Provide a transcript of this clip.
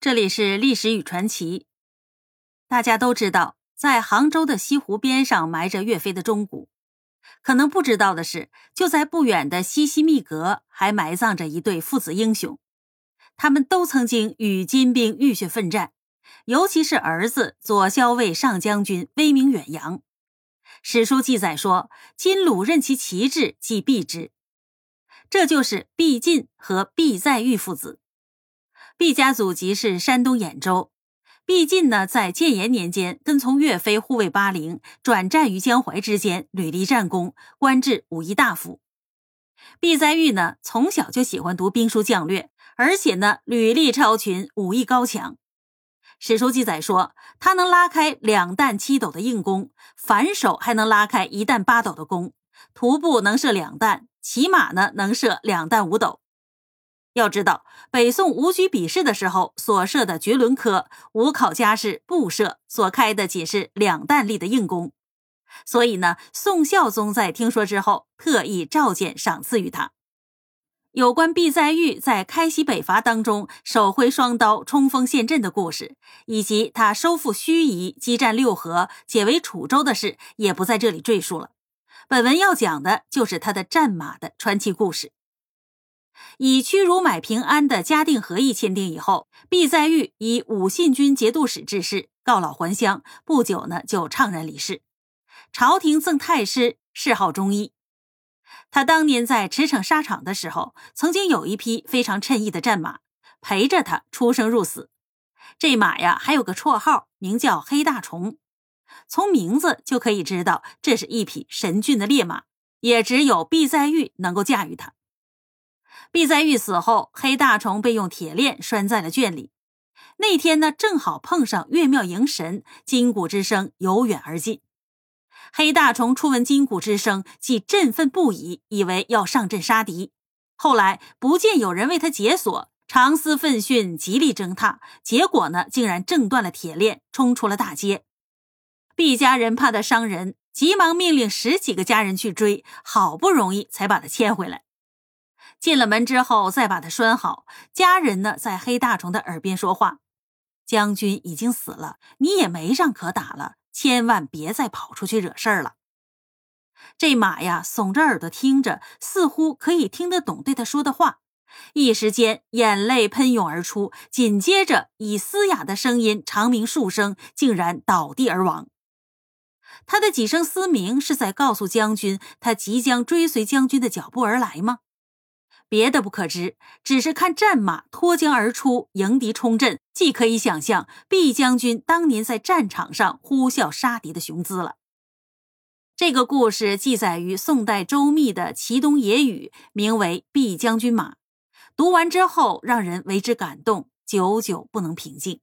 这里是历史与传奇。大家都知道，在杭州的西湖边上埋着岳飞的钟骨。可能不知道的是，就在不远的西溪密阁，还埋葬着一对父子英雄。他们都曾经与金兵浴血奋战，尤其是儿子左骁卫上将军威名远扬。史书记载说，金鲁任其旗帜，即避之。这就是毕进和毕在玉父子。毕家祖籍是山东兖州，毕进呢在建炎年间跟从岳飞护卫巴陵，转战于江淮之间，屡立战功，官至武义大夫。毕在玉呢从小就喜欢读兵书将略，而且呢履历超群，武艺高强。史书记载说，他能拉开两弹七斗的硬弓，反手还能拉开一弹八斗的弓，徒步能射两弹，骑马呢能射两弹五斗。要知道，北宋武举比试的时候所设的绝伦科，武考家是步射，所开的仅是两弹力的硬功。所以呢，宋孝宗在听说之后，特意召见赏赐于他。有关毕在玉在开西北伐当中手挥双刀冲锋陷阵的故事，以及他收复盱眙、激战六合、解围楚州的事，也不在这里赘述了。本文要讲的就是他的战马的传奇故事。以屈辱买平安的嘉定和议签订以后，毕在玉以武信军节度使致仕，告老还乡。不久呢，就怅然离世。朝廷赠太师，谥号忠义。他当年在驰骋沙场的时候，曾经有一匹非常称意的战马陪着他出生入死。这马呀，还有个绰号，名叫黑大虫。从名字就可以知道，这是一匹神骏的烈马，也只有毕在玉能够驾驭它。毕在玉死后，黑大虫被用铁链拴在了圈里。那天呢，正好碰上岳庙迎神，金鼓之声由远而近。黑大虫初闻金鼓之声，即振奋不已，以为要上阵杀敌。后来不见有人为他解锁，长嘶奋训，极力挣踏，结果呢，竟然挣断了铁链，冲出了大街。毕家人怕他伤人，急忙命令十几个家人去追，好不容易才把他牵回来。进了门之后，再把他拴好。家人呢，在黑大虫的耳边说话：“将军已经死了，你也没仗可打了，千万别再跑出去惹事儿了。”这马呀，耸着耳朵听着，似乎可以听得懂对他说的话。一时间，眼泪喷涌而出，紧接着以嘶哑的声音长鸣数声，竟然倒地而亡。他的几声嘶鸣是在告诉将军，他即将追随将军的脚步而来吗？别的不可知，只是看战马脱缰而出，迎敌冲阵，既可以想象毕将军当年在战场上呼啸杀敌的雄姿了。这个故事记载于宋代周密的《祁东野语》，名为《毕将军马》。读完之后，让人为之感动，久久不能平静。